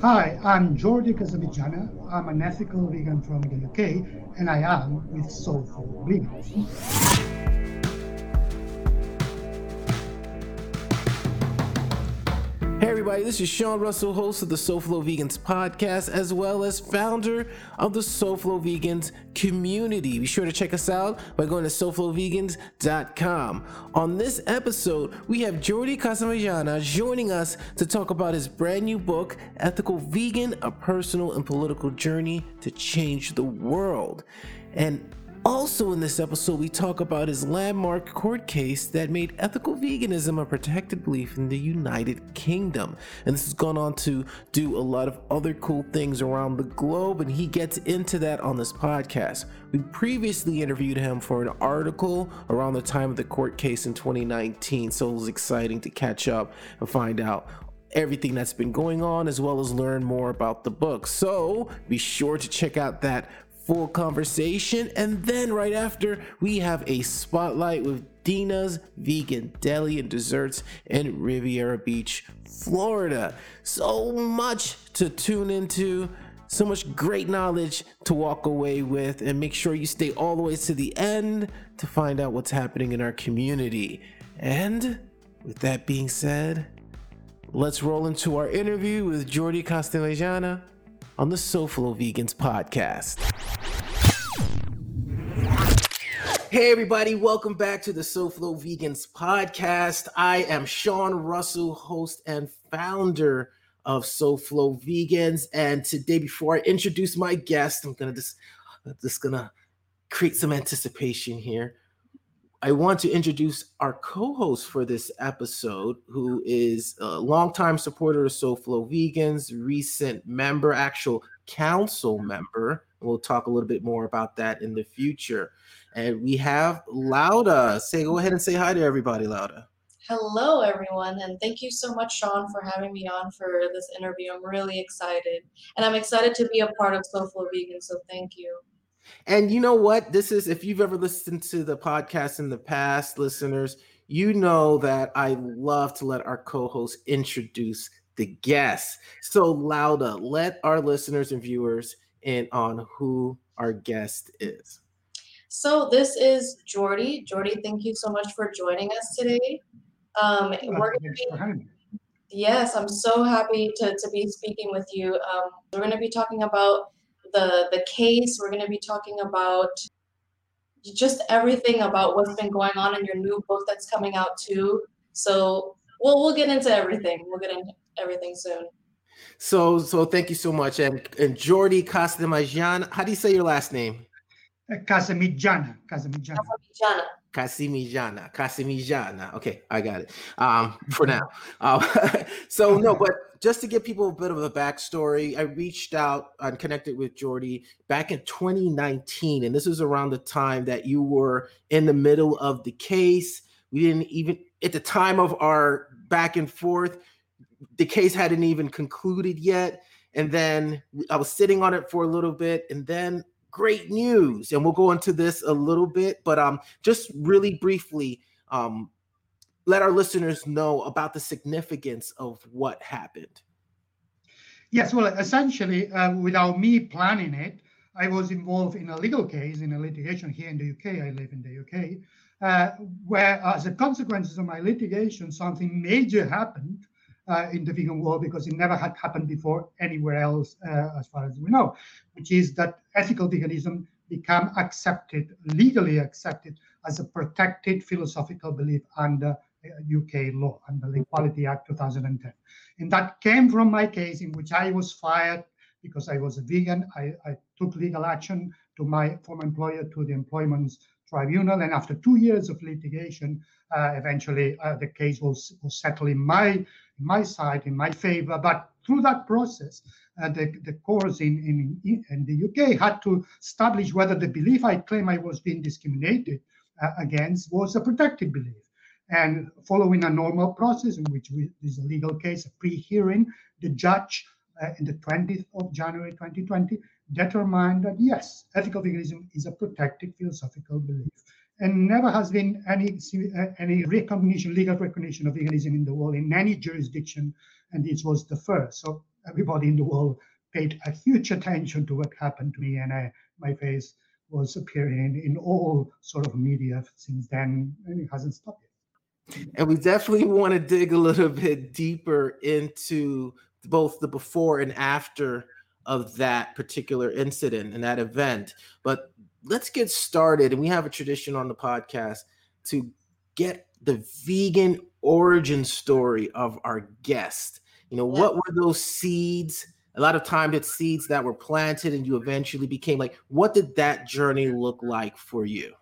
Hi, I'm Jordi Casamitjana. I'm an ethical vegan from the UK, and I am with SoFlo Vegans. Hey everybody, this is Sean Russell, host of the SoFlo Vegans podcast, as well as founder of the SoFlo Vegans community. Be sure to check us out by going to SoFloVegans.com. On this episode, we have Jordi Casamajana joining us to talk about his brand new book, Ethical Vegan: A Personal and Political Journey to Change the World. And also, in this episode, we talk about his landmark court case that made ethical veganism a protected belief in the United Kingdom. And this has gone on to do a lot of other cool things around the globe, and he gets into that on this podcast. We previously interviewed him for an article around the time of the court case in 2019, so it was exciting to catch up and find out everything that's been going on as well as learn more about the book. So be sure to check out that full conversation. And then right after, we have a spotlight with Dina's Vegan Deli and Desserts in Riviera Beach, Florida. So much to tune into. So much great knowledge to walk away with, and make sure you stay all the way to the end to find out what's happening in our community. And with that being said, let's roll into our interview with Jordi Castellajana on the SoFlo Vegans podcast. Hey, everybody, welcome back to the SoFlo Vegans podcast. I am Sean Russell, host and founder of SoFlo Vegans. And today, before I introduce my guest, I'm gonna just, just gonna create some anticipation here. I want to introduce our co-host for this episode, who is a longtime supporter of SoFlo Vegans, recent member, actual council member. We'll talk a little bit more about that in the future. And we have Lauda. Say, go ahead and say hi to everybody, Lauda. Hello, everyone, and thank you so much, Sean, for having me on for this interview. I'm really excited, and I'm excited to be a part of SoFlo Vegan. So thank you. And you know what? This is if you've ever listened to the podcast in the past, listeners, you know that I love to let our co-host introduce the guests. So Lauda, let our listeners and viewers in on who our guest is. So this is Jordi. Jordi, thank you so much for joining us today. Um, we're going to be, yes, I'm so happy to, to be speaking with you. Um, we're going to be talking about the the case. We're going to be talking about just everything about what's been going on in your new book that's coming out too. So we'll we'll get into everything. We'll get into everything soon. So so thank you so much. And and Jordi Casamajan, how do you say your last name? Casamitjana. Casamijana. Casamijana. Casimijana, Casimijana. Okay, I got it. Um, for now. Uh, so no, but just to give people a bit of a backstory, I reached out and connected with Jordi back in 2019, and this was around the time that you were in the middle of the case. We didn't even at the time of our back and forth, the case hadn't even concluded yet. And then I was sitting on it for a little bit, and then great news, and we'll go into this a little bit, but um, just really briefly, um, let our listeners know about the significance of what happened. Yes, well, essentially, uh, without me planning it, I was involved in a legal case in a litigation here in the UK. I live in the UK, uh, where, as a consequence of my litigation, something major happened in the vegan world because it never had happened before anywhere else, uh, as far as we know, which is that ethical veganism become accepted, legally accepted as a protected philosophical belief under UK uh, law, under the Equality Act 2010. And that came from my case in which I was fired because I was a vegan. I, I took legal action to my former employer, to the employment tribunal. And after two years of litigation, uh, eventually uh, the case was, was settled in my my side, in my favor. But through that process, uh, the, the courts in, in, in the UK had to establish whether the belief I claim I was being discriminated uh, against was a protected belief. And following a normal process in which is a legal case, a pre-hearing, the judge uh, in the 20th of January 2020 determined that yes, ethical veganism is a protected philosophical belief and never has been any any recognition, legal recognition of veganism in the world in any jurisdiction, and this was the first. So everybody in the world paid a huge attention to what happened to me, and I, my face was appearing in all sort of media since then, and it hasn't stopped yet. And we definitely want to dig a little bit deeper into both the before and after of that particular incident and that event. But let's get started. And we have a tradition on the podcast to get the vegan origin story of our guest. You know, yeah. what were those seeds? A lot of times it's seeds that were planted and you eventually became like, what did that journey look like for you?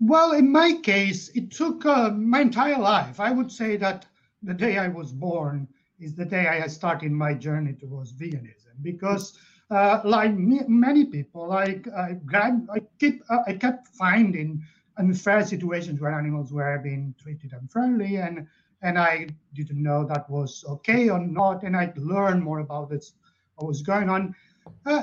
Well, in my case, it took uh, my entire life. I would say that the day I was born is the day I started my journey towards veganism because uh, like many people, I, I, I, keep, uh, I kept finding unfair situations where animals were being treated unfairly, and and I didn't know that was okay or not, and I learned more about this, what was going on. Uh,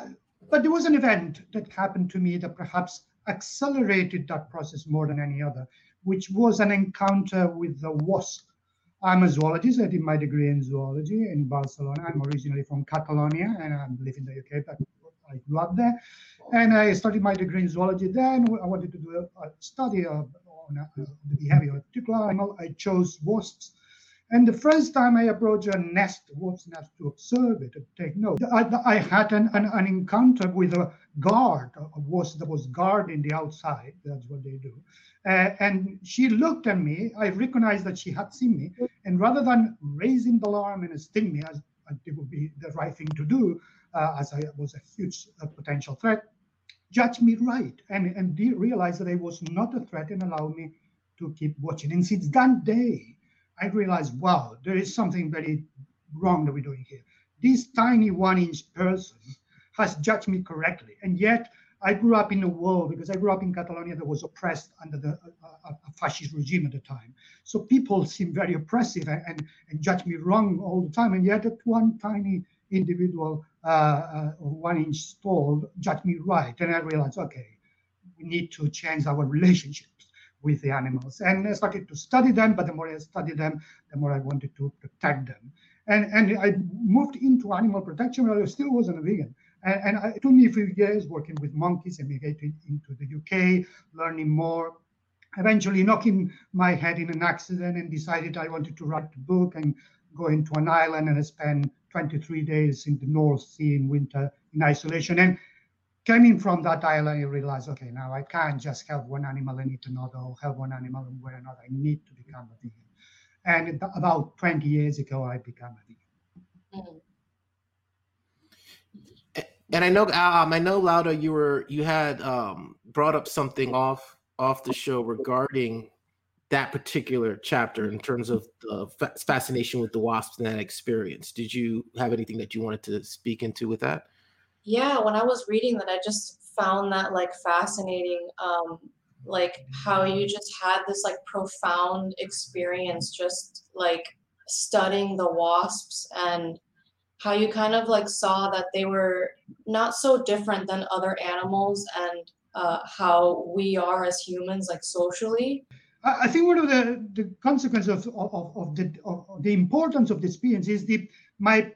but there was an event that happened to me that perhaps accelerated that process more than any other, which was an encounter with the wasp. I'm a zoologist. I did my degree in zoology in Barcelona. I'm originally from Catalonia and I live in the UK, but I grew up there. And I studied my degree in zoology there. And I wanted to do a, a study of, on uh, the behavior of particular animal. I chose wasps. And the first time I approached a nest, wasp nest, to observe it, to take note, I, I had an, an, an, encounter with a guard, a wasp that was guarding the outside. That's what they do. Uh, and she looked at me. I recognized that she had seen me. And rather than raising the alarm and sting me, as it would be the right thing to do, uh, as I was a huge uh, potential threat, judged me right and, and realized that I was not a threat and allowed me to keep watching. And since that day, I realized, wow, there is something very wrong that we're doing here. This tiny one inch person has judged me correctly. And yet I grew up in a world because I grew up in Catalonia that was oppressed under the uh, a fascist regime at the time. So people seem very oppressive and, and, and judge me wrong all the time. And yet that one tiny individual, uh, uh, one inch tall, judged me right. And I realized, okay, we need to change our relationships with the animals. And I started to study them, but the more I studied them, the more I wanted to protect them. And, and I moved into animal protection, but I still wasn't a vegan. And, and it took me a few years working with monkeys, emigrating into the UK, learning more, eventually knocking my head in an accident and decided I wanted to write a book and go into an island and spend 23 days in the North Sea in winter in isolation. And coming from that island, I realized, okay, now I can't just help one animal and eat another, or help one animal and wear another. I need to become a vegan. And about 20 years ago, I became a vegan. Mm-hmm. And I know, um, I know, Laura, you were you had um, brought up something off off the show regarding that particular chapter in terms of the fascination with the wasps and that experience. Did you have anything that you wanted to speak into with that? Yeah, when I was reading that, I just found that like fascinating. Um, like how you just had this like profound experience, just like studying the wasps and how you kind of like saw that they were not so different than other animals and uh, how we are as humans like socially i think one of the, the consequences of, of, of the of the importance of the experience is the my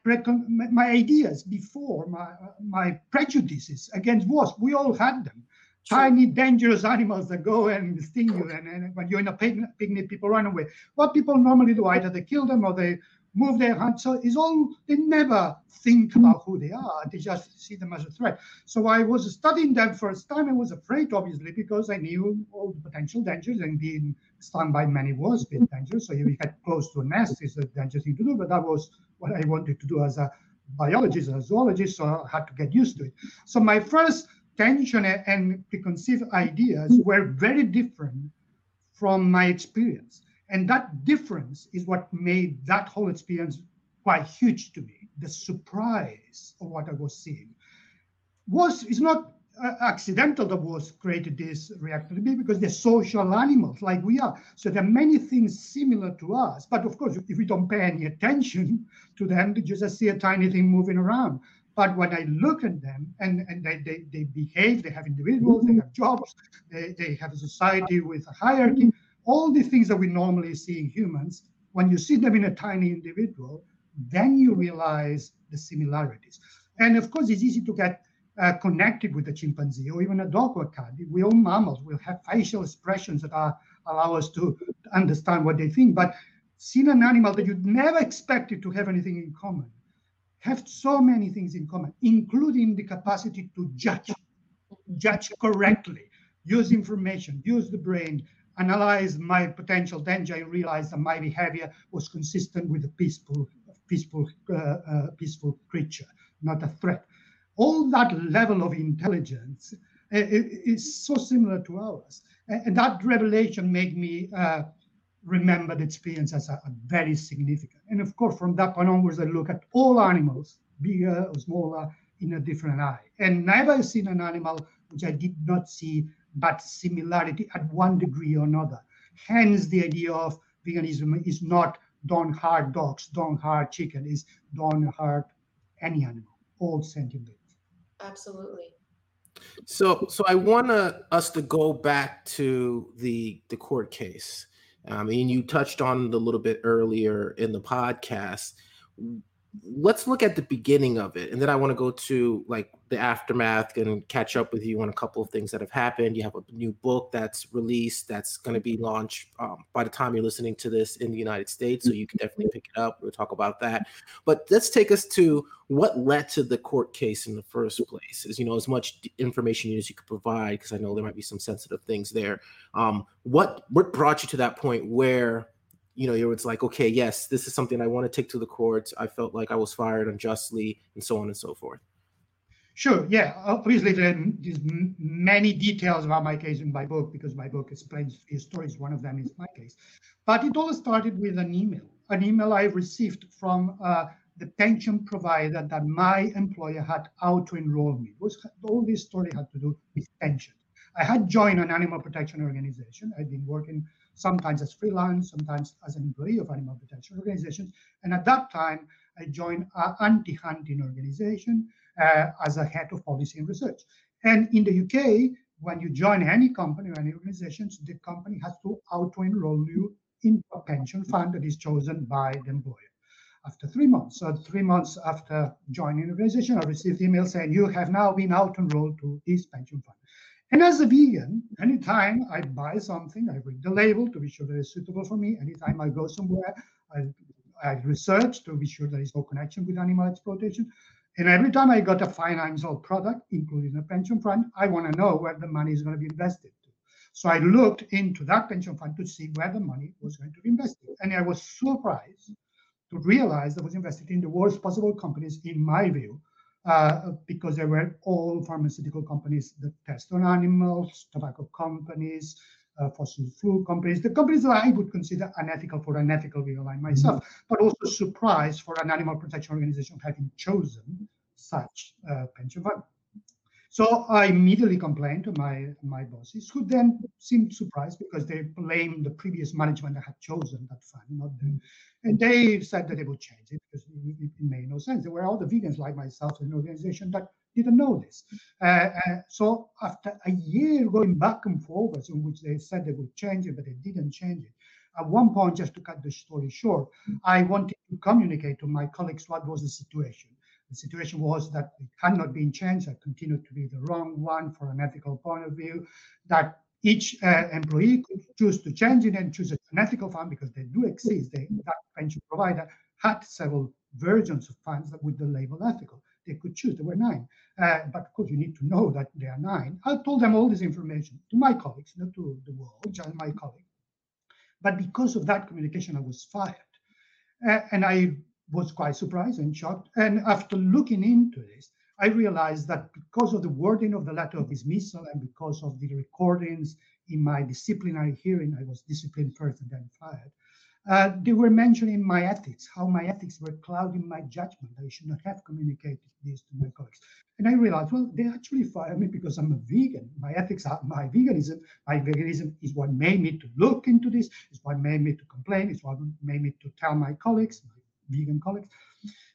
my ideas before my my prejudices against wasps we all had them. Tiny dangerous animals that go and sting you and, and when you're in a picnic, picnic people run away. What people normally do either they kill them or they move their hands. So it's all, they never think hmm. about who they are. They just see them as a threat. So I was studying them first time. I was afraid, obviously, because I knew all the potential dangers and being stung by many was a bit dangerous. So if you get close to a nest, it's a dangerous thing to do. But that was what I wanted to do as a biologist, as a zoologist. So I had to get used to it. So my first tension and preconceived ideas hmm. were very different from my experience. And that difference is what made that whole experience quite huge to me. The surprise of what I was seeing was it's not uh, accidental that was created this reactivity because they're social animals like we are. So there are many things similar to us. But of course, if we don't pay any attention to them, you just see a tiny thing moving around. But when I look at them and, and they, they, they behave, they have individuals, they have jobs, they, they have a society with a hierarchy all the things that we normally see in humans, when you see them in a tiny individual, then you realize the similarities. And of course, it's easy to get uh, connected with a chimpanzee or even a dog or a cat. We all mammals will have facial expressions that are, allow us to understand what they think. But seeing an animal that you'd never expected to have anything in common, have so many things in common, including the capacity to judge, judge correctly, use information, use the brain, analyze my potential danger, I realized that my behavior was consistent with a peaceful, peaceful, uh, uh, peaceful creature, not a threat. All that level of intelligence is so similar to ours, and that revelation made me uh, remember the experience as a, a, very significant. And of course, from that point onwards, I look at all animals, bigger or smaller, in a different eye, and never seen an animal which I did not see but similarity at one degree or another. Hence, the idea of veganism is not don't hurt dogs, don't hurt chicken, is don't hurt any animal, all sentient beings. Absolutely. So, so I want us to go back to the the court case. I mean, you touched on it a little bit earlier in the podcast let's look at the beginning of it and then i want to go to like the aftermath and catch up with you on a couple of things that have happened. You have a new book that's released that's going to be launched um, by the time you're listening to this in the united states so you can definitely pick it up. We'll talk about that. But let's take us to what led to the court case in the first place is you know as much information as you could provide because i know there might be some sensitive things there. Um, what what brought you to that point where you know, it's like, okay, yes, this is something I want to take to the courts. I felt like I was fired unjustly, and so on and so forth. Sure. Yeah. Obviously, there's many details about my case in my book because my book explains few stories. One of them is my case, but it all started with an email. An email I received from uh, the pension provider that my employer had auto enrolled me. Was all this story had to do with pension. I had joined an animal protection organization. I'd been working sometimes as freelance, sometimes as an employee of animal protection organizations. And at that time, I joined an anti-hunting organization uh, as a head of policy and research. And in the UK, when you join any company or any organizations, the company has to auto-enroll you in a pension fund that is chosen by the employer. After three months, so three months after joining the organization, I received email saying you have now been auto-enrolled to this pension fund. And as a vegan, anytime I buy something, I read the label to be sure that it's suitable for me. Anytime I go somewhere, I, I research to be sure there is no connection with animal exploitation. And every time I got a financial product, including a pension fund, I want to know where the money is going to be invested. To. So I looked into that pension fund to see where the money was going to be invested. And I was surprised to realize that was invested in the worst possible companies, in my view, uh, because they were all pharmaceutical companies that test on animals, tobacco companies, uh, fossil fuel companies, the companies that I would consider unethical for an ethical like myself, mm-hmm. but also surprised for an animal protection organization having chosen such uh, pension fund. So I immediately complained to my my bosses, who then seemed surprised because they blamed the previous management that had chosen that fund, not them. And they said that they would change it because it, it made no sense. There were all the vegans like myself in an organization that didn't know this. Uh, uh, so after a year going back and forwards in which they said they would change it, but they didn't change it. At one point, just to cut the story short, I wanted to communicate to my colleagues what was the situation. The situation was that it had not been changed, that continued to be the wrong one for an ethical point of view, that each uh, employee could choose to change it and choose an ethical fund because they do exist. They, that pension provider had several versions of funds that with the label ethical. They could choose. There were nine. Uh, but of course, you need to know that there are nine. I told them all this information to my colleagues, not to the world, just my colleagues. But because of that communication, I was fired. Uh, and I was quite surprised and shocked. And after looking into this, I realized that because of the wording of the letter of dismissal and because of the recordings in my disciplinary hearing, I was disciplined first and then fired. Uh, they were mentioning my ethics, how my ethics were clouding my judgment. I should not have communicated this to my colleagues. And I realized, well, they actually fired me because I'm a vegan. My ethics are my veganism. My veganism is what made me to look into this, is what made me to complain, is what made me to tell my colleagues, my vegan colleagues.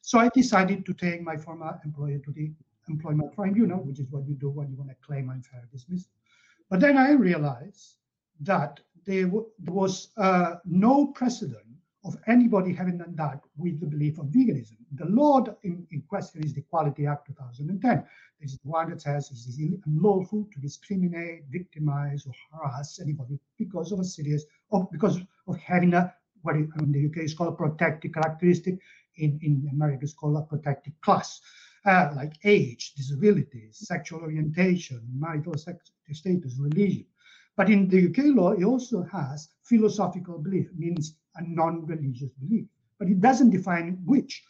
So I decided to take my former employer to the employment tribunal, which is what you do when you want to claim unfair dismissal. But then I realized that there, was uh, no precedent of anybody having done that with the belief of veganism. The law in, in question is the Equality Act 2010. This is the one that says it is unlawful to discriminate, victimize, or harass anybody because of a serious, or because of having a what in the UK is called protected characteristic, in, in America is called a protected class, uh, like age, disability, sexual orientation, marital sex, status, religion. But in the UK law, it also has philosophical belief, means a non-religious belief, but it doesn't define which.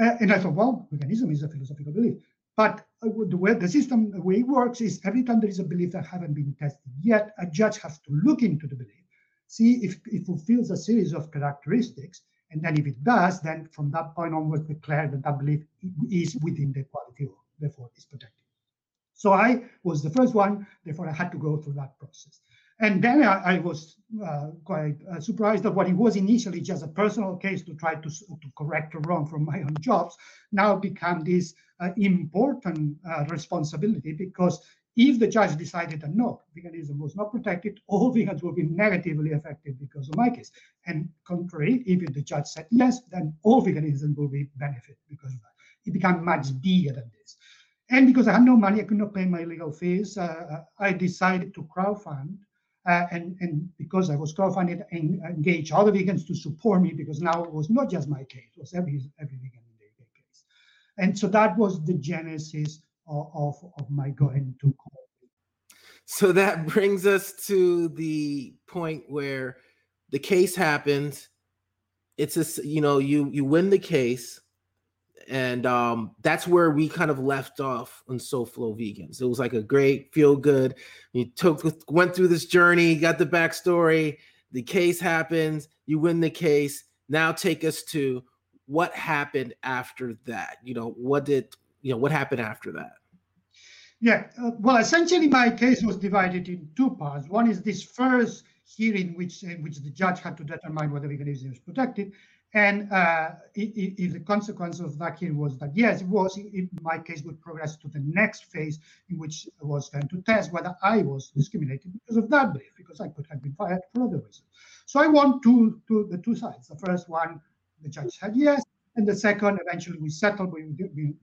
Uh, and I thought, well, veganism is a philosophical belief. But uh, the way the system, the way it works is every time there is a belief that haven't been tested yet, a judge has to look into the belief, see if it fulfills a series of characteristics, and then if it does, then from that point onwards, declare that that belief is within the equality law, therefore is protected. So I was the first one, therefore I had to go through that process. And then I, I was uh, quite uh, surprised that what it was initially just a personal case to try to, to correct a wrong from my own jobs now become this uh, important uh, responsibility because if the judge decided that no, veganism was not protected, all vegans will be negatively affected because of my case. And contrary, if the judge said yes, then all veganism will be benefit because of that. It became much bigger than this. And because I had no money, I could not pay my legal fees. Uh, I decided to crowdfund. Uh, and, and because I was crowdfunded and engage other vegans to support me, because now it was not just my case, it was every, every vegan in the case. And so that was the genesis of, of, my going to court. So that brings us to the point where the case happens. It's a, you know, you you win the case and um, that's where we kind of left off on SoFlo Vegans. It was like a great feel good. You took went through this journey, got the backstory. The case happens, you win the case. Now take us to what happened after that. You know, what did you know? What happened after that? Yeah, uh, well, essentially, my case was divided in two parts. One is this first hearing, which in which the judge had to determine whether veganism is protected, and uh, if, the consequence of that hearing was that yes, it was, in my case would progress to the next phase in which I was going to test whether I was discriminated because of that belief, because I could have been fired for other reasons. So I want to, to the two sides. The first one, the judge said yes, and the second, eventually we settled. We, we,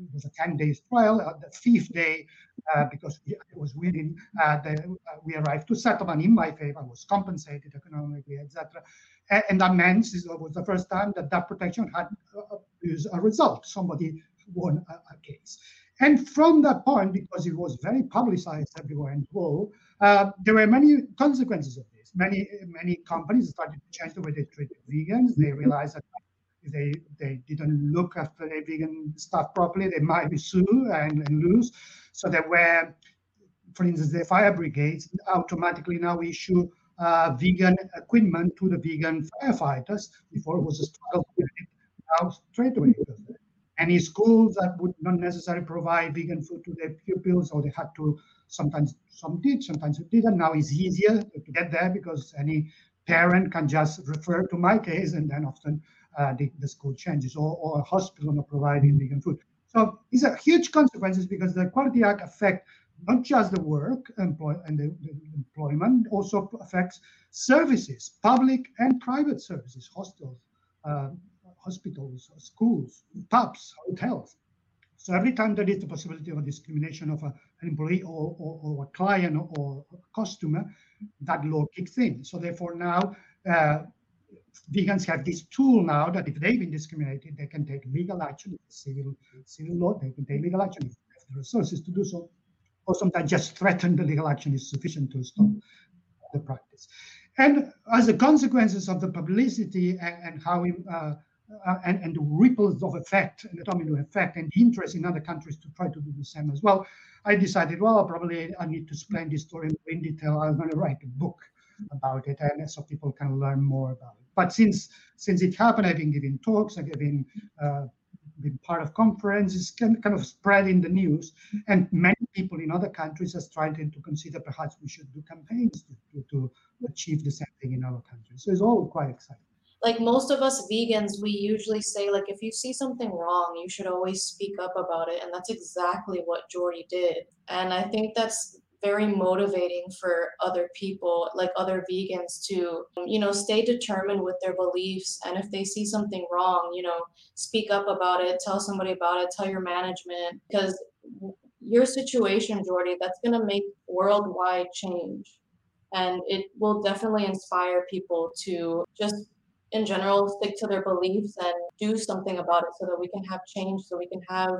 it was a 10 days trial. Uh, the fifth day, uh, because I was winning, uh, the, uh, we arrived to settlement in my favor. I was compensated economically, etc. And, and, that meant it was the first time that that protection had uh, a result. Somebody won a, a, case. And from that point, because it was very publicized everywhere in the world, uh, there were many consequences of this. Many many companies started to change the way they treated vegans. They realized that they, they didn't look after their vegan stuff properly, they might be sued and, and lose. So there were, for instance, the fire brigades automatically now issue uh, vegan equipment to the vegan firefighters. Before it was a struggle now straight away. Any schools that would not necessarily provide vegan food to their pupils, or they had to sometimes some did, sometimes it didn't. Now it's easier to get there because any parent can just refer to my case, and then often the, the school changes or, or a hospital not providing vegan food. So these are huge consequences because the Equality Act affect not just the work employ, and the, the employment, also affects services, public and private services, hostels, uh, hospitals, schools, pubs, hotels. So every time there is the possibility of a discrimination of a, an employee or, or, or, a client or a customer, that law kicks in. So therefore now uh, vegans have this tool now that if they've been discriminated, they can take legal action, civil civil law, they can take legal action if they have the resources to do so, or sometimes just threaten the legal action is sufficient to stop the practice. And as a consequences of the publicity and, and how uh, uh, and, and the ripples of effect and the domino effect and interest in other countries to try to do the same as well, I decided, well, probably I need to explain this story in detail. I'm going to write a book about it, and so people can learn more about it. But since since it happened, I've been giving talks, I've been uh, been part of conferences, kind of spreading the news, and many people in other countries are starting to consider perhaps we should do campaigns to, to, to achieve the same thing in our countries. So it's all quite exciting like most of us vegans we usually say like if you see something wrong you should always speak up about it and that's exactly what jordi did and i think that's very motivating for other people, like other vegans, to, you know, stay determined with their beliefs. And if they see something wrong, you know, speak up about it, tell somebody about it, tell your management, because your situation, Jordi, that's going to make worldwide change. And it will definitely inspire people to just, in general, stick to their beliefs and do something about it so that we can have change, so we can have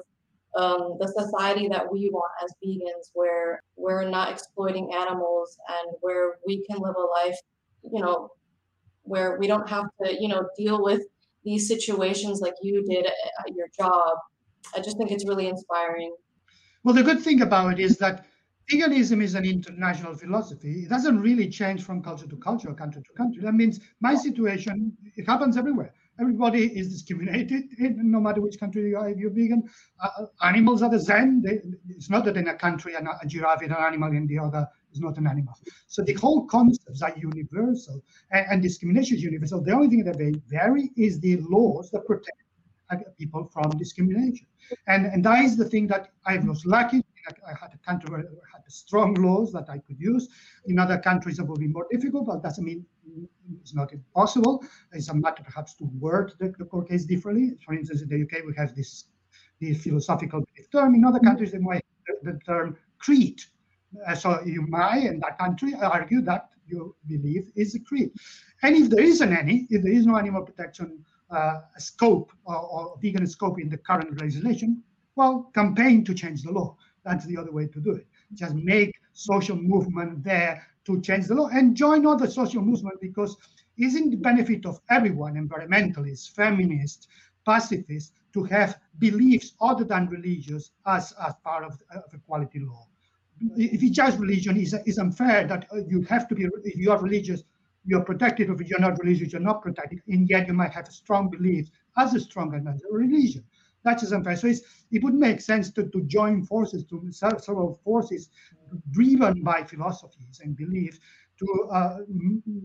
um, the society that we want as vegans, where we're not exploiting animals and where we can live a life, you know, where we don't have to, you know, deal with these situations like you did at your job. I just think it's really inspiring. Well, the good thing about it is that veganism is an international philosophy. It doesn't really change from culture to culture country to country. That means my situation, it happens everywhere. Everybody is discriminated in, no matter which country you are, if you're vegan. Uh, animals are the same. They, it's not that in a country a giraffe is an animal and the other is not an animal. So the whole concepts are universal and, and discrimination is universal. The only thing that they vary is the laws that protect people from discrimination. And, and that is the thing that I was lucky. I had a country where I had strong laws that I could use. In other countries, it will be more difficult, but doesn't mean it's not impossible. It's a matter perhaps to word the, the court case differently. For instance, in the UK, we have this, this philosophical term. In other countries, they might the, the term creed. Uh, so you might, in that country, argue that you belief is a creed. And if there isn't any, if there is no animal protection uh, scope or, or, vegan scope in the current legislation, well, campaign to change the law. That's the other way to do it. Just make social movement there to change the law and join other social movement because it's in the benefit of everyone, environmentalists, feminists, pacifists, to have beliefs other than religious as, as part of, of equality law. If it's just religion, it's, it's unfair that uh, you have to be, if you are religious, you're protected if you're not religious, you're not protected, and yet you might have strong belief as strong as a religion. Is unfair. So it would make sense to, to join forces, to serve several forces driven by philosophies and beliefs to uh,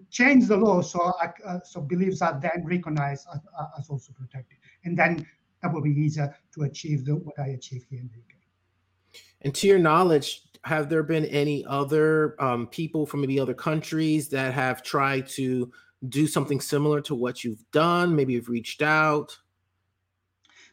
change the law so uh, so beliefs are then recognized as, as, also protected. And then that will be easier to achieve the, what I achieved here in the UK. And to your knowledge, have there been any other um, people from maybe other countries that have tried to do something similar to what you've done? Maybe you've reached out.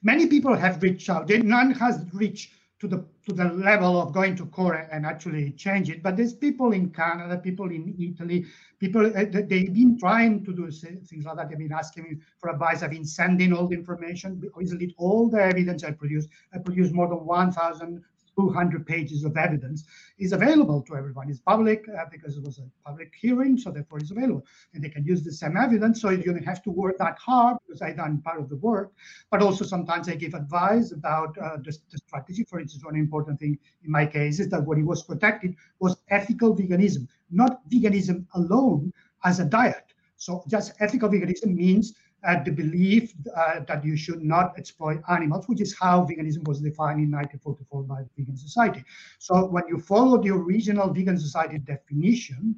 Many people have reached out. None has reached to the to the level of going to court and actually change it. But there's people in Canada, people in Italy, people uh, they've been trying to do things like that. They've been asking me for advice. I've been sending all the information, obviously all the evidence I produce. I produce more than 1,000 200 pages of evidence is available to everyone. It's public uh, because it was a public hearing, so therefore it's available. And they can use the same evidence, so you don't have to work that hard because I done part of the work. But also sometimes I give advice about uh, the, the, strategy. For instance, one important thing in my case is that what he was protected was ethical veganism, not veganism alone as a diet. So just ethical veganism means uh, the belief uh, that you should not exploit animals, which is how veganism was defined in 1944 by the Vegan Society. So when you follow the original Vegan Society definition,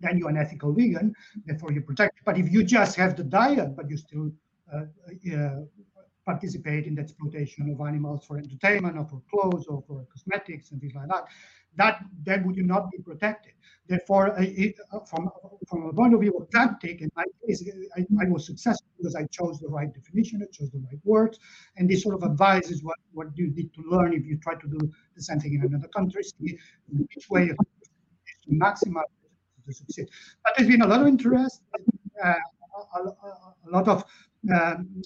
then you're an ethical vegan, therefore you protect. But if you just have the diet, but you still uh, uh participate in the exploitation of animals for entertainment or for clothes or for cosmetics and things like that, that then would you not be protected. Therefore, it, from, from a point of view of tactic, in my case, I, I, was successful because I chose the right definition, I chose the right words, and this sort of advice is what, what you need to learn if you try to do the same thing in another country, see which way to maximize to succeed. But there's been a lot of interest, uh, a, a, a, lot of um,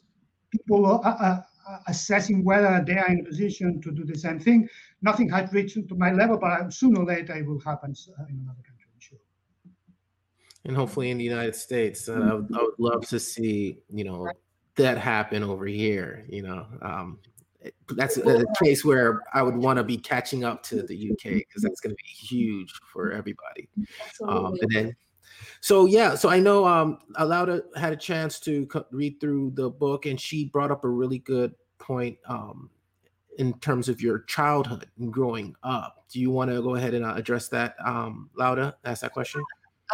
people uh, uh, assessing whether they are in a position to do the same thing. Nothing has reached to my level, but sooner or later it will happen uh, in another country, I'm sure. And hopefully in the United States, uh, I, would, I, would, love to see, you know, that happen over here. You know, um, that's a, a, case where I would want to be catching up to the UK because that's going to be huge for everybody. Um, and then so yeah, so I know um Laura had a chance to read through the book, and she brought up a really good point um in terms of your childhood and growing up. Do you want to go ahead and uh, address that, um, Laura? Ask that question.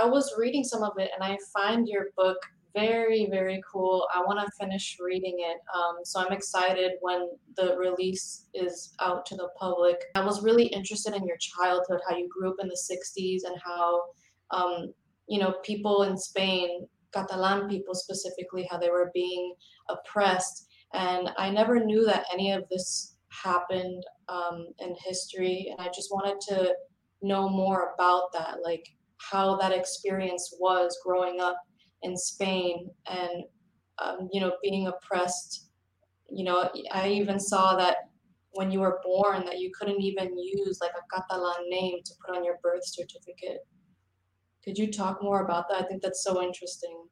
I was reading some of it, and I find your book very, very cool. I want to finish reading it. Um, so I'm excited when the release is out to the public. I was really interested in your childhood, how you grew up in the 60s, and how, um, you know, people in Spain, Catalan people specifically, how they were being oppressed. And I never knew that any of this happened um, in history. And I just wanted to know more about that, like how that experience was growing up in Spain and um, you know being oppressed. You know, I even saw that when you were born that you couldn't even use like a Catalan name to put on your birth certificate. Could you talk more about that? I think that's so interesting.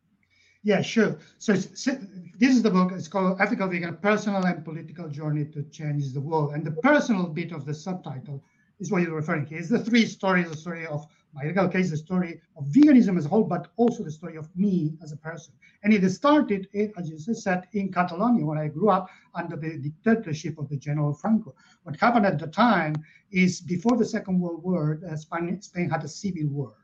Yeah, sure. So, so this is the book. It's called Ethical Vegan: A Personal and Political Journey to Change the World. And the personal bit of the subtitle is what you're referring to. It's the three stories: the story of my legal case, the story of veganism as a whole, but also the story of me as a person. And it started, as you said, in Catalonia when I grew up under the dictatorship of the General Franco. What happened at the time is before the Second World War, uh, Spain, Spain had a civil war.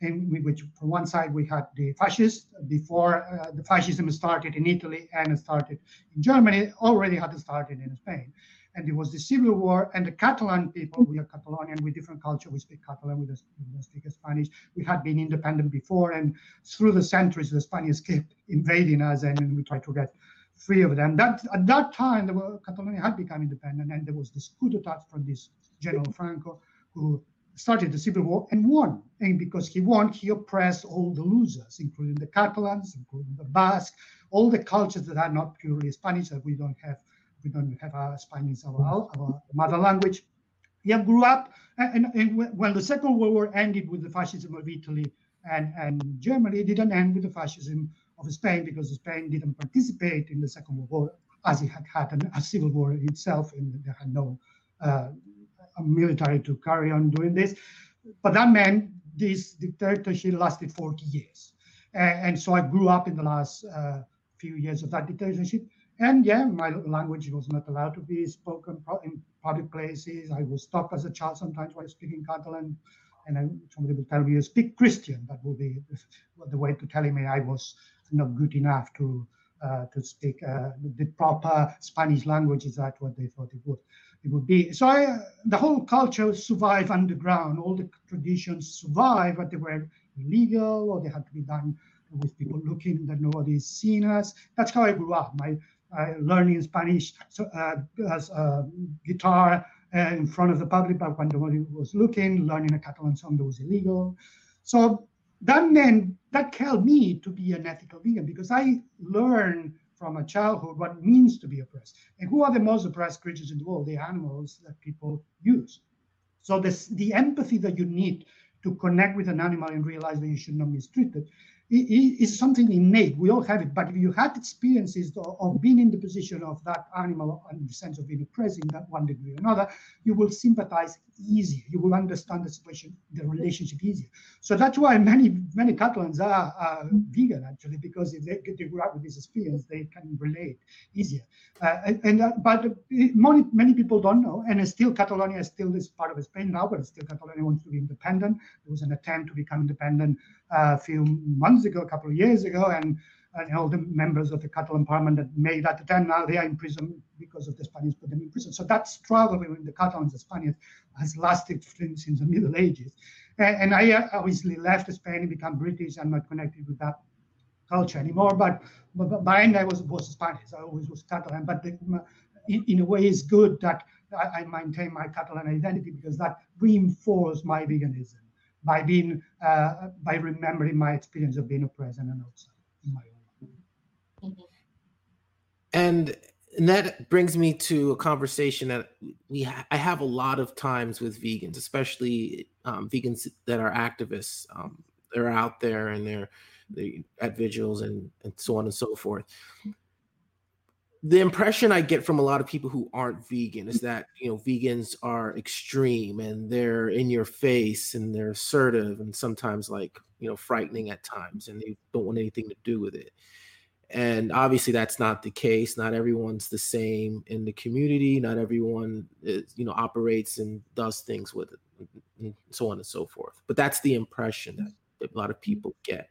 In which, from one side, we had the fascists. Before uh, the fascism started in Italy and started in Germany, already had started in Spain and it was the civil war and the Catalan people, we are Catalonian with different culture, we speak Catalan, we don't speak Spanish. We had been independent before and through the centuries, the Spaniards kept invading us and we tried to get free of them. That At that time, the Catalonia had become independent and there was this coup d'etat from this General Franco who started the civil war and won. And because he won, he oppressed all the losers, including the Catalans, including the Basque, all the cultures that are not purely Spanish that we don't have we don't have a Spanish our, our mother language. He grew up, and, and, when the Second World War ended with the fascism of Italy and, and Germany, it didn't end with the fascism of Spain because Spain didn't participate in the Second World War as it had had a civil war itself, and they had no uh, military to carry on doing this. But that meant this dictatorship lasted 40 years. And, and so I grew up in the last uh, few years of that dictatorship. And yeah, my language was not allowed to be spoken in public places. I was stopped as a child sometimes while speaking Catalan. And I, somebody would tell me, you speak Christian. That would be the way to telling me I was not good enough to uh, to speak uh, the proper Spanish language. Is that what they thought it would it would be? So I, the whole culture survived underground. All the traditions survived, but they were illegal or they had to be done with people looking that nobody's seen us. That's how I grew up. My uh, learning Spanish so, uh, as a guitar uh, in front of the public, but when nobody was looking, learning a Catalan song that was illegal. So that meant that helped me to be an ethical vegan because I learned from a childhood what it means to be oppressed. And who are the most oppressed creatures in the world? The animals that people use. So this, the empathy that you need to connect with an animal and realize that you should not mistreat it is something innate. We all have it. But if you had experiences of being in the position of that animal and the sense of being oppressed in that one degree or another, you will sympathize easier. You will understand the situation, the relationship easier. So that's why many many Catalans are, are vegan actually, because if they, they grow up with this experience, they can relate easier. Uh, and, uh, but many many people don't know, and still Catalonia is still this part of Spain now, but still Catalonia wants to be independent. There was an attempt to become independent uh, a few months ago, a couple of years ago, and, and all the members of the Catalan parliament that made that attempt now they are in prison because of the Spaniards put them in prison. So that struggle between the Catalans and the Spaniards has lasted since the Middle Ages. And, and I uh, obviously left Spain and became British. I'm not connected with that culture anymore. But, but by end I was was Spanish. I always was Catalan. But the, in, in, a way, it's good that I, maintain my Catalan identity because that reinforced my veganism by being uh, by remembering my experience of being oppressed and an outsider in my own life. Mm-hmm. And and that brings me to a conversation that we ha- I have a lot of times with vegans, especially um, vegans that are activists. Um, they're out there and they're, they're at vigils and, and so on and so forth the impression I get from a lot of people who aren't vegan is that you know vegans are extreme and they're in your face and they're assertive and sometimes like you know frightening at times and they don't want anything to do with it. And obviously that's not the case. Not everyone's the same in the community. Not everyone is, you know operates and does things with it, and so on and so forth. But that's the impression that a lot of people get.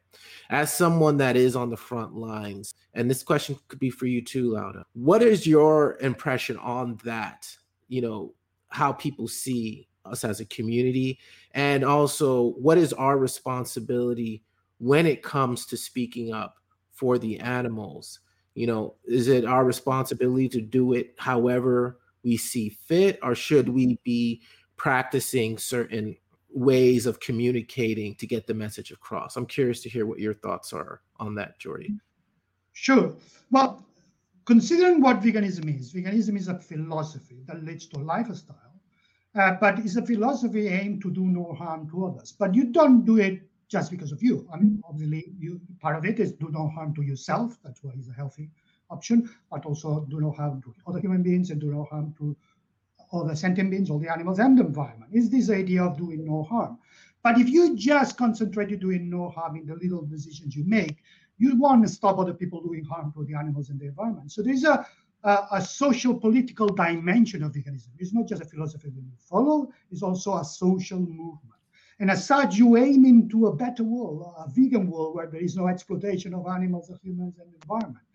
As someone that is on the front lines, and this question could be for you too, Lauda. What is your impression on that? You know, how people see us as a community, and also what is our responsibility when it comes to speaking up for the animals? You know, is it our responsibility to do it however we see fit, or should we be practicing certain ways of communicating to get the message across? I'm curious to hear what your thoughts are on that, Jordi. Sure. Well, considering what veganism is, veganism is a philosophy that leads to a lifestyle, uh, but it's a philosophy aimed to do no harm to others. But you don't do it just because of you. I mean, obviously, you part of it is do no harm to yourself. That's why it's a healthy option, but also do no harm to other human beings and do no harm to all the sentient beings, all the animals, and the environment. Is this idea of doing no harm? But if you just concentrate on doing no harm in the little decisions you make, you want to stop other people doing harm to the animals and the environment. So there's a a, a social political dimension of veganism. It's not just a philosophy that you follow; it's also a social movement. And as such, you aim into a better world, a vegan world where there is no exploitation of animals, of humans, and environment.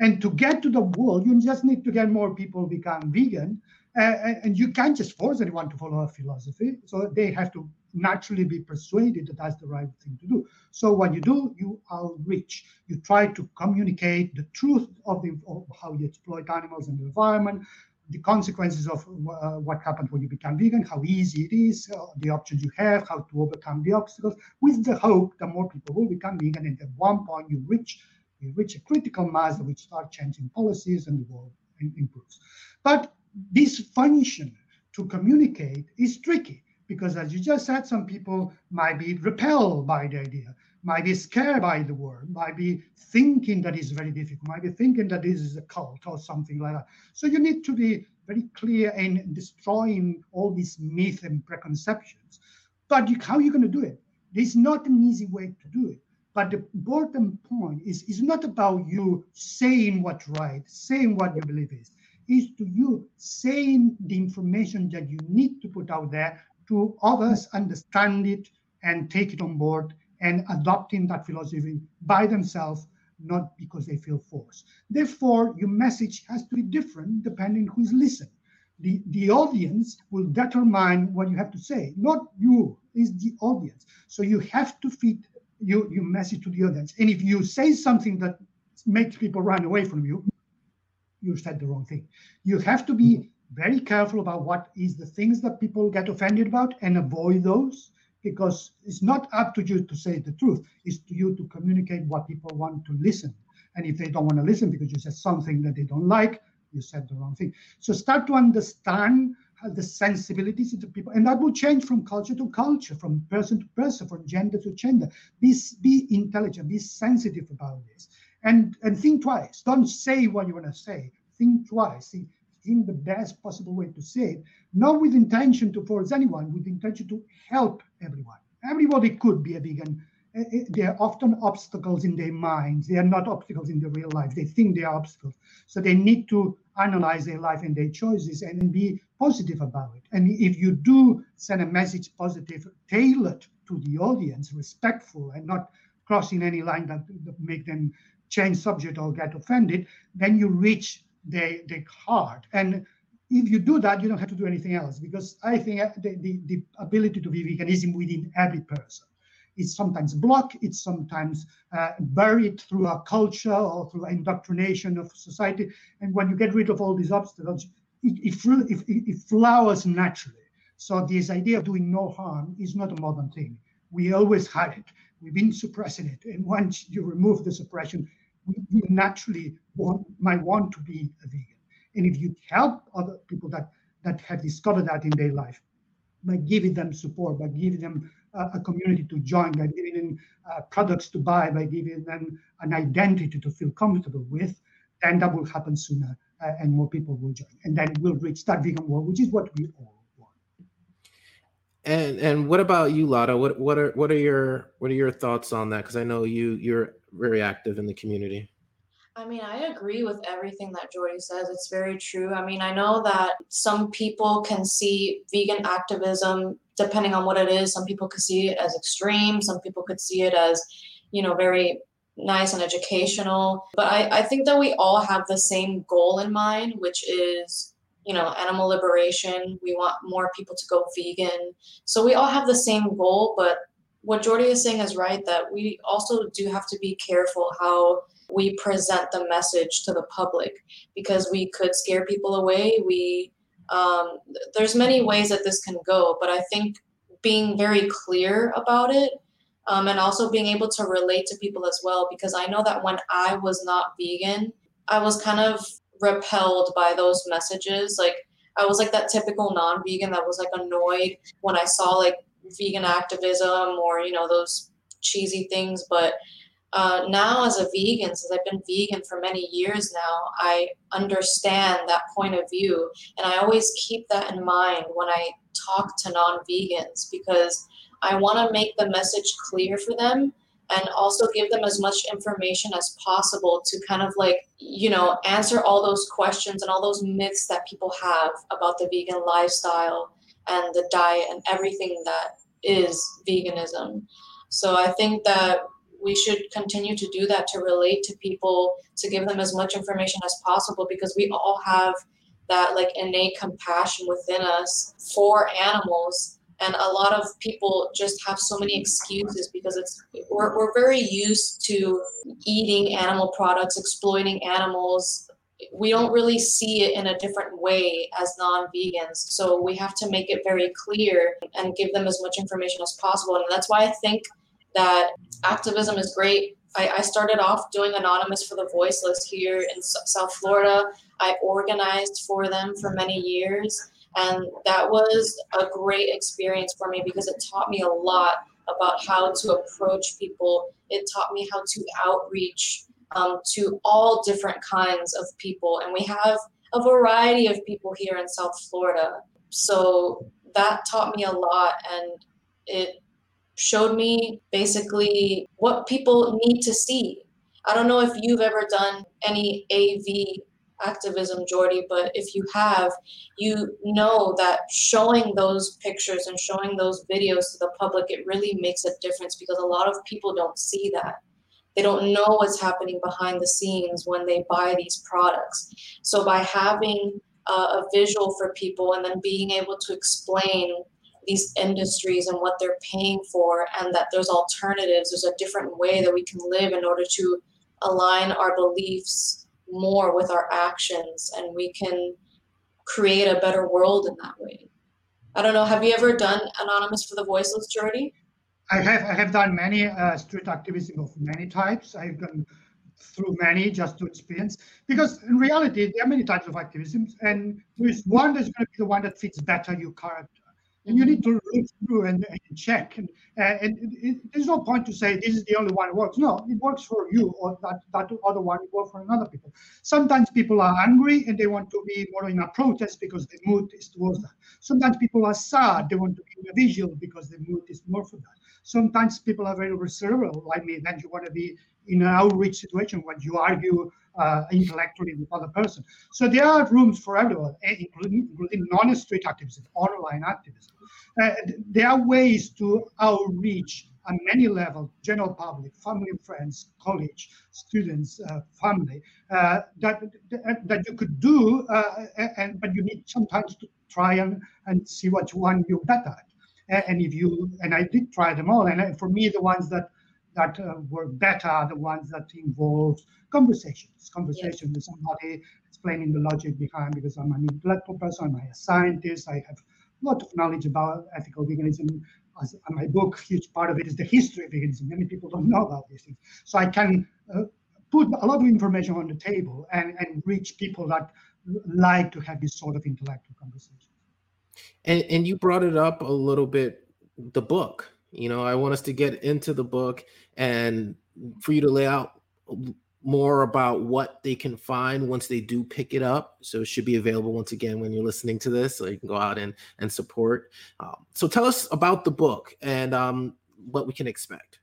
And to get to the world, you just need to get more people become vegan. Uh, and you can't just force anyone to follow a philosophy. So they have to naturally be persuaded that that's the right thing to do. So what you do, you outreach. You try to communicate the truth of, the, of how you exploit animals and the environment, the consequences of uh, what happens when you become vegan, how easy it is, uh, the options you have, how to overcome the obstacles, with the hope that more people will become vegan. And at one point, you reach you reach a critical mass which start changing policies and the world improves. But this function to communicate is tricky because as you just said, some people might be repelled by the idea, might be scared by the word, might be thinking that it's very difficult, might be thinking that this is a cult or something like that. So you need to be very clear in destroying all these myths and preconceptions. But you, how are you going to do it? There's not an easy way to do it. But the important point is, is not about you saying what's right, saying what you believe is. Is to you saying the information that you need to put out there to others understand it and take it on board and adopting that philosophy by themselves, not because they feel forced. Therefore, your message has to be different depending who's listening. The, the audience will determine what you have to say, not you, is the audience. So you have to fit your, your message to the audience. And if you say something that makes people run away from you, you said the wrong thing. You have to be very careful about what is the things that people get offended about and avoid those because it's not up to you to say the truth. It's to you to communicate what people want to listen. And if they don't want to listen because you said something that they don't like you said the wrong thing. So start to understand the sensibilities of the people and that will change from culture to culture from person to person from gender to gender. Be, be intelligent be sensitive about this. And and think twice. Don't say what you want to say. Think twice. See in the best possible way to say it, not with intention to force anyone, with intention to help everyone. Everybody could be a vegan. Eh, eh, there are often obstacles in their minds. They are not obstacles in the real life. They think they are obstacles. So they need to analyze their life and their choices and be positive about it. And if you do send a message positive, tailored to the audience, respectful, and not crossing any line that, that make them change subject or get offended, then you reach they they hard. And if you do that, you don't have to do anything else because I think the, the, the ability to be veganism within every person. is sometimes blocked, it's sometimes uh, buried through a culture or through indoctrination of society. And when you get rid of all these obstacles, it, it, it, it flowers naturally. So this idea of doing no harm is not a modern thing. We always had it. We've been suppressing it. And once you remove the suppression, we naturally want, might want to be a vegan. And if you help other people that, that have discovered that in their life, by giving them support, by giving them uh, a community to join, by giving them uh, products to buy, by giving them an identity to feel comfortable with, then that will happen sooner uh, and more people will join. And then we'll reach that vegan world, which is what we all want. And and what about you, Laura? What what are what are your what are your thoughts on that? Because I know you you're very active in the community. I mean, I agree with everything that Jordi says. It's very true. I mean, I know that some people can see vegan activism, depending on what it is, some people could see it as extreme, some people could see it as, you know, very nice and educational. But I, I think that we all have the same goal in mind, which is, you know, animal liberation. We want more people to go vegan. So we all have the same goal, but what Jordi is saying is right that we also do have to be careful how we present the message to the public because we could scare people away. We um, there's many ways that this can go, but I think being very clear about it um, and also being able to relate to people as well because I know that when I was not vegan, I was kind of repelled by those messages. Like I was like that typical non-vegan that was like annoyed when I saw like vegan activism or you know those cheesy things, but uh, now as a vegan, since I've been vegan for many years now, I understand that point of view. And I always keep that in mind when I talk to non vegans because I want to make the message clear for them and also give them as much information as possible to kind of like, you know, answer all those questions and all those myths that people have about the vegan lifestyle and the diet and everything that is veganism. So I think that we should continue to do that to relate to people, to give them as much information as possible because we all have that like innate compassion within us for animals and a lot of people just have so many excuses because it's we're, we're very used to eating animal products exploiting animals we don't really see it in a different way as non-vegans so we have to make it very clear and give them as much information as possible and that's why i think that activism is great. I, I started off doing Anonymous for the Voiceless here in S- South Florida. I organized for them for many years. And that was a great experience for me because it taught me a lot about how to approach people. It taught me how to outreach um, to all different kinds of people. And we have a variety of people here in South Florida. So that taught me a lot and it showed me basically what people need to see. I don't know if you've ever done any AV activism, Jordi, but if you have, you know that showing those pictures and showing those videos to the public, it really makes a difference because a lot of people don't see that. They don't know what's happening behind the scenes when they buy these products. So by having uh, a visual for people and then being able to explain these industries and what they're paying for and that there's alternatives there's a different way that we can live in order to align our beliefs more with our actions and we can create a better world in that way i don't know have you ever done anonymous for the voiceless jordi i have i have done many uh, street activism of many types. I've gone through many just to experience because in reality there are many types of activism and there's one that's going to be the one that fits better your character and you need to look through and, and check. And, uh, and it, it, there's no point to say this is the only one that works. No, it works for you, or that, that other one works for another people. Sometimes people are angry and they want to be more in a protest because the mood is towards that. Sometimes people are sad, they want to be in a visual because the mood is more for that. Sometimes people are very reserved, like me, then you want to be in an outreach situation when you argue uh, intellectually with other person. So there are rooms for everyone, eh, including, including non-street activism, online activism. Uh, there are ways to outreach on many levels, general public, family and friends, college, students, uh, family, uh, that, that you could do, uh, and but you need sometimes to try and, and see which one you're better at. And if you, and I did try them all, and for me, the ones that that uh, were better are the ones that involved conversations, conversation with somebody explaining the logic behind, because I'm an intellectual person, I'm a scientist, I have a lot of knowledge about ethical veganism. As my book, huge part of it is the history of veganism. Many people don't know about these things. So I can uh, put a lot of information on the table and, and reach people that like to have this sort of intellectual conversation. And, and you brought it up a little bit, the book. You know, I want us to get into the book and for you to lay out more about what they can find once they do pick it up. So it should be available once again when you're listening to this, so you can go out and and support. Um, so tell us about the book and um, what we can expect.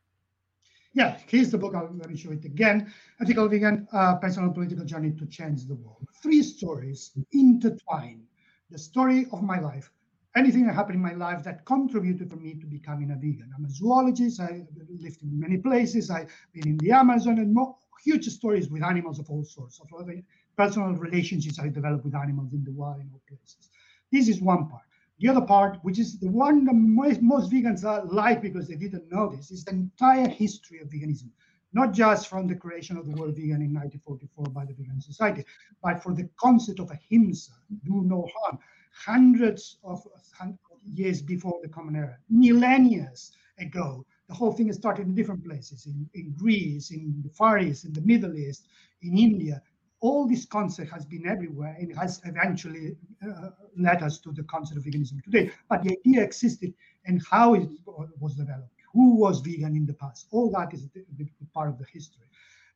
Yeah, here's the book. I'll, let me show it again. Ethical Vegan, uh, Personal Political Journey to Change the World. Three stories intertwine. The story of my life, anything that happened in my life that contributed for me to becoming a vegan. I'm a zoologist. I lived in many places. I've been in the Amazon and more huge stories with animals of all sorts of personal relationships I developed with animals in the wild in all places. This is one part. The other part, which is the one that most, most vegans like because they didn't know this, is the entire history of veganism. Not just from the creation of the word vegan in 1944 by the Vegan Society, but for the concept of ahimsa, do no harm, hundreds of years before the Common Era, millennia ago. The whole thing started in different places, in, in Greece, in the Far East, in the Middle East, in India, all this concept has been everywhere and has eventually uh, led us to the concept of veganism today. But the idea existed and how it was developed, who was vegan in the past, all that is part of the history.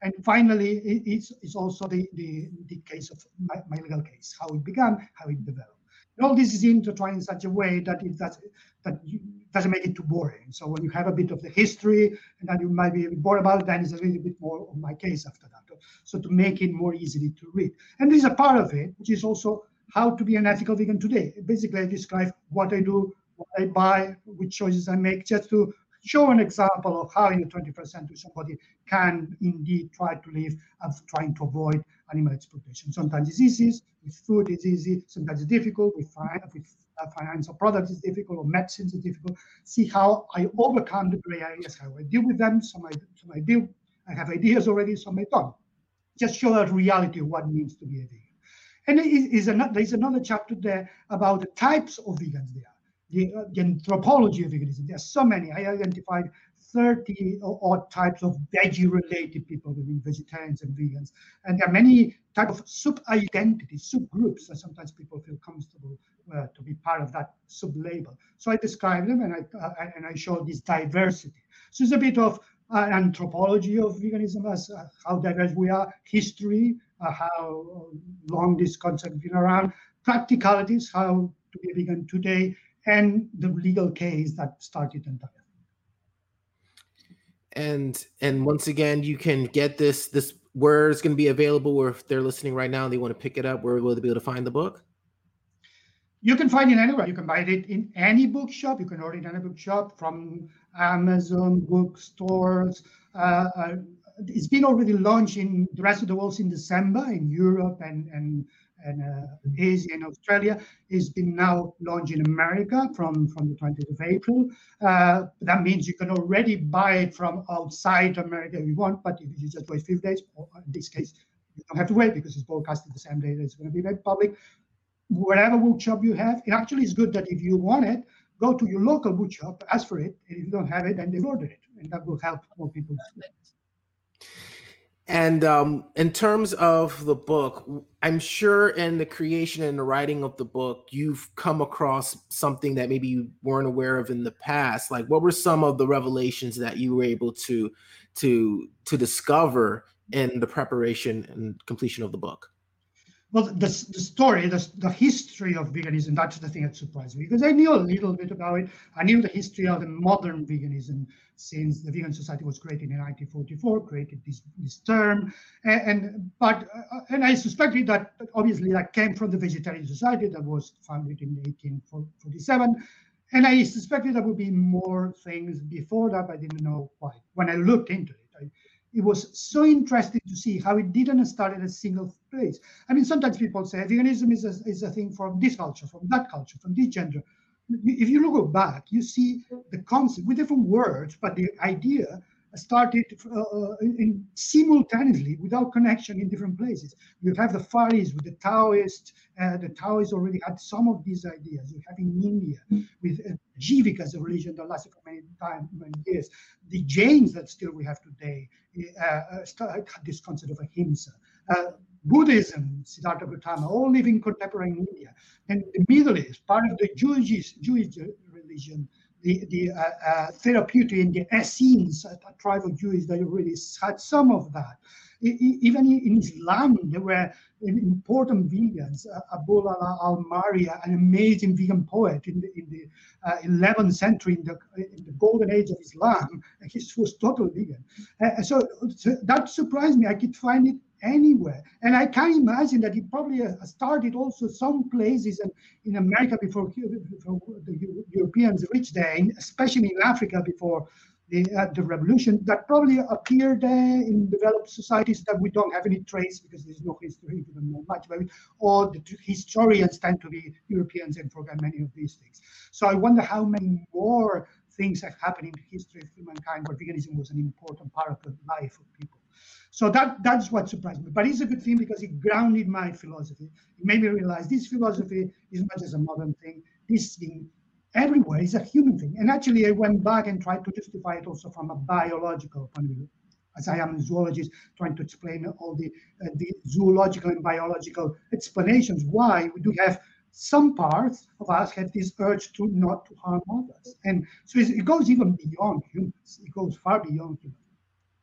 And finally, it's, it's also the, the, the case of my, my legal case, how it began, how it developed. And all this is intertwined in such a way that it does, that you, doesn't make it too boring. So when you have a bit of the history and then you might be bored about it, then it's a little bit more of my case after that. So to make it more easily to read. And this is a part of it, which is also how to be an ethical vegan today. Basically, I describe what I do, what I buy, which choices I make, just to show an example of how in the 21st century somebody can indeed try to live of trying to avoid animal exploitation. Sometimes it's easy, with food it's easy, sometimes it's difficult, with, with uh, financial products it's difficult, or medicines is difficult. See how I overcome the gray areas, how I deal with them, some I, some I deal, I have ideas already, some I don't. Just show that reality of what it means to be a vegan. And is another, there's another chapter there about the types of vegans there the, uh, the anthropology of veganism. There are so many. I identified 30 odd types of veggie-related people within vegetarians and vegans. And there are many type of sub-identities, subgroups that sometimes people feel comfortable uh, to be part of that sub-label. So I describe them and I, uh, and I show this diversity. So it's a bit of uh, anthropology of veganism, as uh, how diverse we are, history, uh, how long this concept has been around, practicalities, how to be vegan today, and the legal case that started entire and and once again you can get this this where it's going to be available or if they're listening right now and they want to pick it up where will they be able to find the book? You can find it anywhere. You can buy it in any bookshop. You can order it in any bookshop from amazon bookstores uh, uh, it's been already launched in the rest of the world in december in europe and and and uh, Asia and Australia is been now launched in America from, from the 20th of April. Uh, that means you can already buy it from outside America if you want, but if you just wait a few days, or in this case, you don't have to wait because it's broadcasted the same day that it's going to be made public. Whatever bookshop you have, it actually is good that if you want it, go to your local bookshop, ask for it, and if you don't have it, then they order it, and that will help more people. And um, in terms of the book, I'm sure in the creation and the writing of the book, you've come across something that maybe you weren't aware of in the past. Like, what were some of the revelations that you were able to to to discover in the preparation and completion of the book? Well, the, the story, the, the history of veganism, that's the thing that surprised me because I knew a little bit about it. I knew the history of the modern veganism since the Vegan Society was created in 1944, created this, this term. And, and but uh, and I suspected that obviously that came from the Vegetarian Society that was founded in 1847. And I suspected there would be more things before that, but I didn't know why. When I looked into it, I, it was so interesting to see how it didn't start at a single place. I mean, sometimes people say veganism is a, is a thing from this culture, from that culture, from this gender. If you look back, you see the concept with different words, but the idea started uh, in, simultaneously without connection in different places. You have the Far East with the Taoist. Uh, the Taoists already had some of these ideas. You have in India with uh, Jivika as a religion that lasted for many time, many years. The Jains that still we have today uh, uh had this concept of ahimsa. Uh, Buddhism, Siddhartha Gautama, all live in contemporary India. And the Middle East, part of the Jewish, Jewish religion, the, the uh, uh, Therapeutae and the Essenes, tribe of Jews that already had some of that. even in Islam, there were important vegans. Uh, Abu al-Marri, an amazing vegan poet in the, in the uh, 11th century, in the, in the golden age of Islam, he was totally vegan. Uh, so, so, that surprised me. I could find it anywhere. And I can imagine that it probably uh, started also some places in, in America before, before the Europeans reached there, especially in Africa before the, uh, the revolution, that probably appeared uh, in developed societies that we don't have any trace because there's no history, don't know much it, or the historians tend to be Europeans and forget many of these things. So I wonder how many more things have happened in the history of humankind where veganism was an important part of the life of people. So that that's what surprised me. But it's a good thing because it grounded my philosophy. It made me realize this philosophy is not just a modern thing. This thing everywhere is a human thing. And actually, I went back and tried to justify it also from a biological point of view, as I am a zoologist, trying to explain all the uh, the zoological and biological explanations why we do have some parts of us have this urge to not to harm others. And so it goes even beyond humans. It goes far beyond humans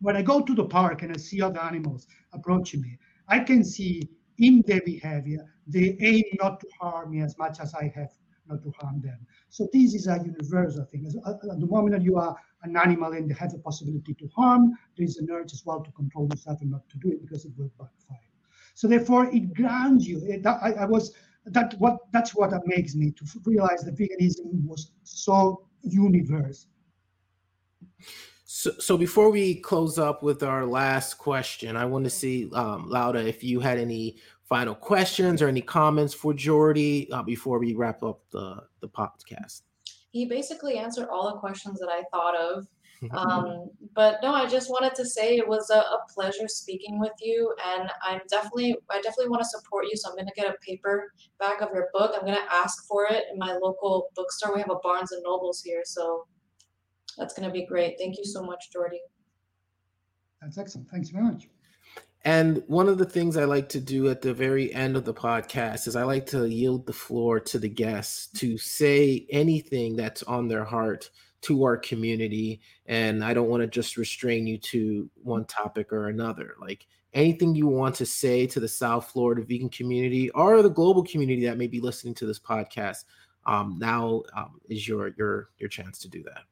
when I go to the park and I see other animals approaching me, I can see in their behavior they aim not to harm me as much as I have not to harm them. So this is a universal thing. Uh, at the moment that you are an animal and have the possibility to harm, there is an urge as well to control yourself and not to do it because it will backfire. So therefore, it grounds you. It, I, I was that what that's what makes me to realize that veganism was so universal. So, so before we close up with our last question, I want to see, um, Laura, if you had any final questions or any comments for Jordi uh, before we wrap up the, the podcast. He basically answered all the questions that I thought of. Um, but no, I just wanted to say it was a, a, pleasure speaking with you, and I'm definitely, I definitely want to support you. So I'm going to get a paperback of your book. I'm going to ask for it in my local bookstore. We have a Barnes and Nobles here, so that's going to be great. Thank you so much, Jordi. That's excellent. Thanks very much. And one of the things I like to do at the very end of the podcast is I like to yield the floor to the guests to say anything that's on their heart to our community. And I don't want to just restrain you to one topic or another. Like anything you want to say to the South Florida vegan community or the global community that may be listening to this podcast, um, now um, is your your your chance to do that.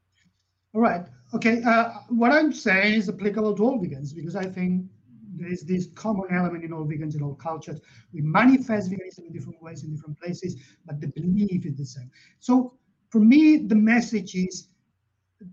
All right. Okay. Uh, what I'm saying is applicable to all vegans because I think there is this common element in all vegans in all cultures. We manifest veganism in different ways in different places, but the belief is the same. So for me, the message is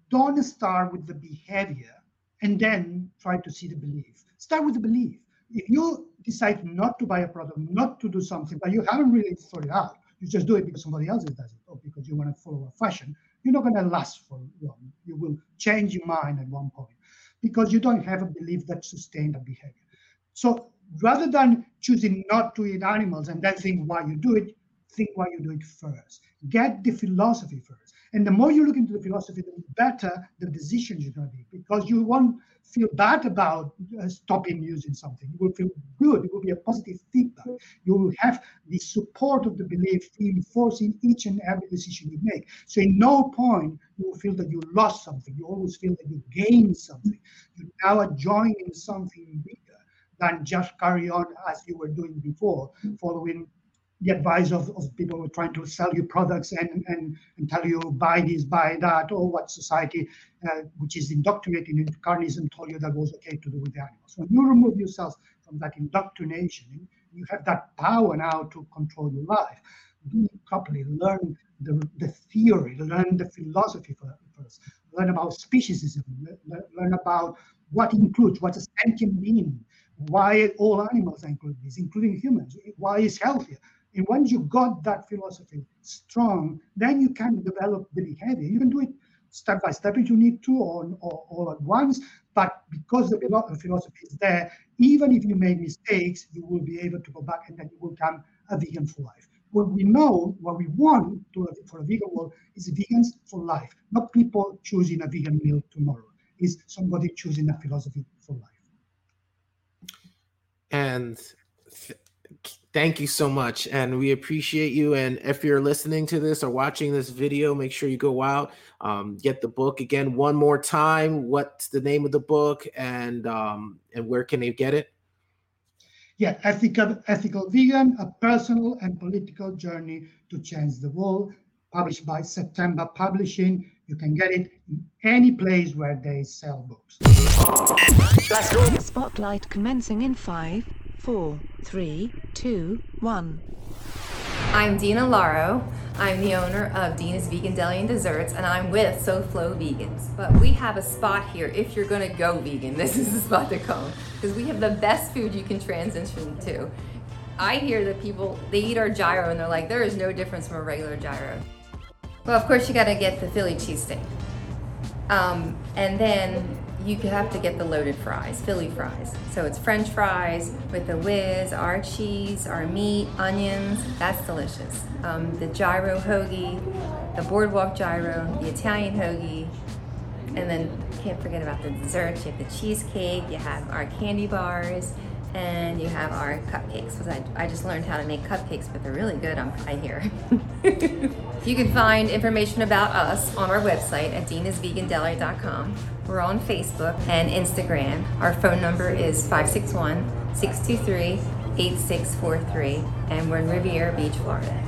don't start with the behavior and then try to see the belief. Start with the belief. If you decide not to buy a product, not to do something, but you haven't really thought it out, you just do it because somebody else does it or because you want to follow a fashion, you're not going to last for long. You will change your mind at one point because you don't have a belief that sustains that behavior. So rather than choosing not to eat animals and then think why you do it, think why you do it first. Get the philosophy first. And the more you look into the philosophy, the better the decisions you're going to be because you won't feel bad about uh, stopping using something. You will feel good. It will be a positive feedback. You will have the support of the belief reinforcing each and every decision you make. So, in no point you will feel that you lost something. You always feel that you gained something. You now are joining something bigger than just carry on as you were doing before, following the advice of, of people who are trying to sell you products and, and, and tell you buy this, buy that, or what society, uh, which is indoctrinating into carnism, told you that was okay to do with the animals. When you remove yourself from that indoctrination, you have that power now to control your life. Do it properly, learn the, the theory, learn the philosophy first, learn about speciesism, learn about what includes, what does sentient being, why all animals are included, including humans, why is healthier and once you got that philosophy strong, then you can develop the behavior. You can do it step by step if you need to, or, or all at once. But because the philosophy is there, even if you make mistakes, you will be able to go back and then you will become a vegan for life. What we know, what we want to, for a vegan world is vegans for life, not people choosing a vegan meal tomorrow. Is somebody choosing a philosophy for life. And Thank you so much. And we appreciate you. And if you're listening to this or watching this video, make sure you go out, um, get the book again one more time. What's the name of the book and um, and where can they get it? Yeah, Ethical, Ethical Vegan, a personal and political journey to change the world, published by September Publishing. You can get it in any place where they sell books. Let's go. Spotlight commencing in five, four, three, two, one. I'm Dina Laro. I'm the owner of Dina's Vegan Deli and Desserts, and I'm with SoFlo Vegans. But we have a spot here. If you're gonna go vegan, this is the spot to come because we have the best food you can transition to. I hear that people they eat our gyro and they're like, there is no difference from a regular gyro. Well, of course you got to get the Philly cheesesteak, um, and then you have to get the loaded fries, Philly fries. So it's French fries with the whiz, our cheese, our meat, onions. That's delicious. Um, the gyro hoagie, the boardwalk gyro, the Italian hoagie, and then can't forget about the desserts. You have the cheesecake. You have our candy bars and you have our cupcakes because I, I just learned how to make cupcakes but they're really good I'm, i hear. You can find information about us on our website at dinasvegandeli.com we're on facebook and instagram. Our phone number is 561-623-8643 and we're in riviera beach florida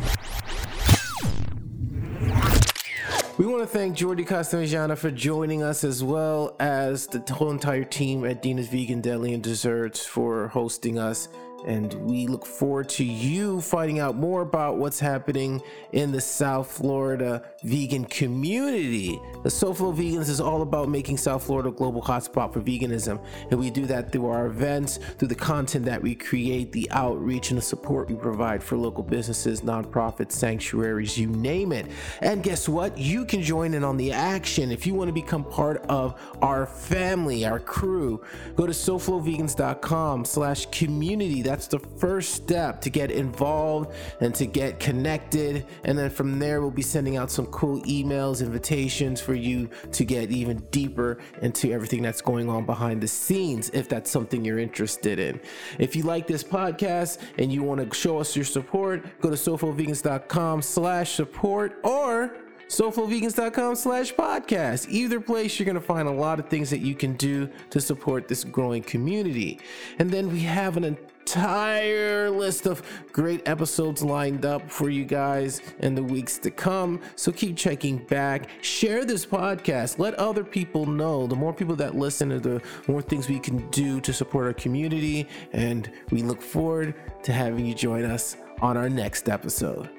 We want to thank Jordi Casamitjana for joining us as well as the whole entire team at Dina's Vegan Deli and Desserts for hosting us and we look forward to you finding out more about what's happening in the South Florida vegan community. The SoFlo Vegans is all about making South Florida a global hotspot for veganism, and we do that through our events, through the content that we create, the outreach, and the support we provide for local businesses, nonprofits, sanctuaries, you name it. And guess what? You can join in on the action if you want to become part of our family, our crew. Go to soflovegans.com/community that's the first step to get involved and to get connected. And then from there, we'll be sending out some cool emails, invitations for you to get even deeper into everything that's going on behind the scenes if that's something you're interested in. If you like this podcast and you want to show us your support, go to soflovegans.com slash support or soflovegans.com slash podcast. Either place, you're going to find a lot of things that you can do to support this growing community. And then we have an entire list of great episodes lined up for you guys in the weeks to come. So keep checking back. Share this podcast. Let other people know. The more people that listen, the more things we can do to support our community. And we look forward to having you join us on our next episode.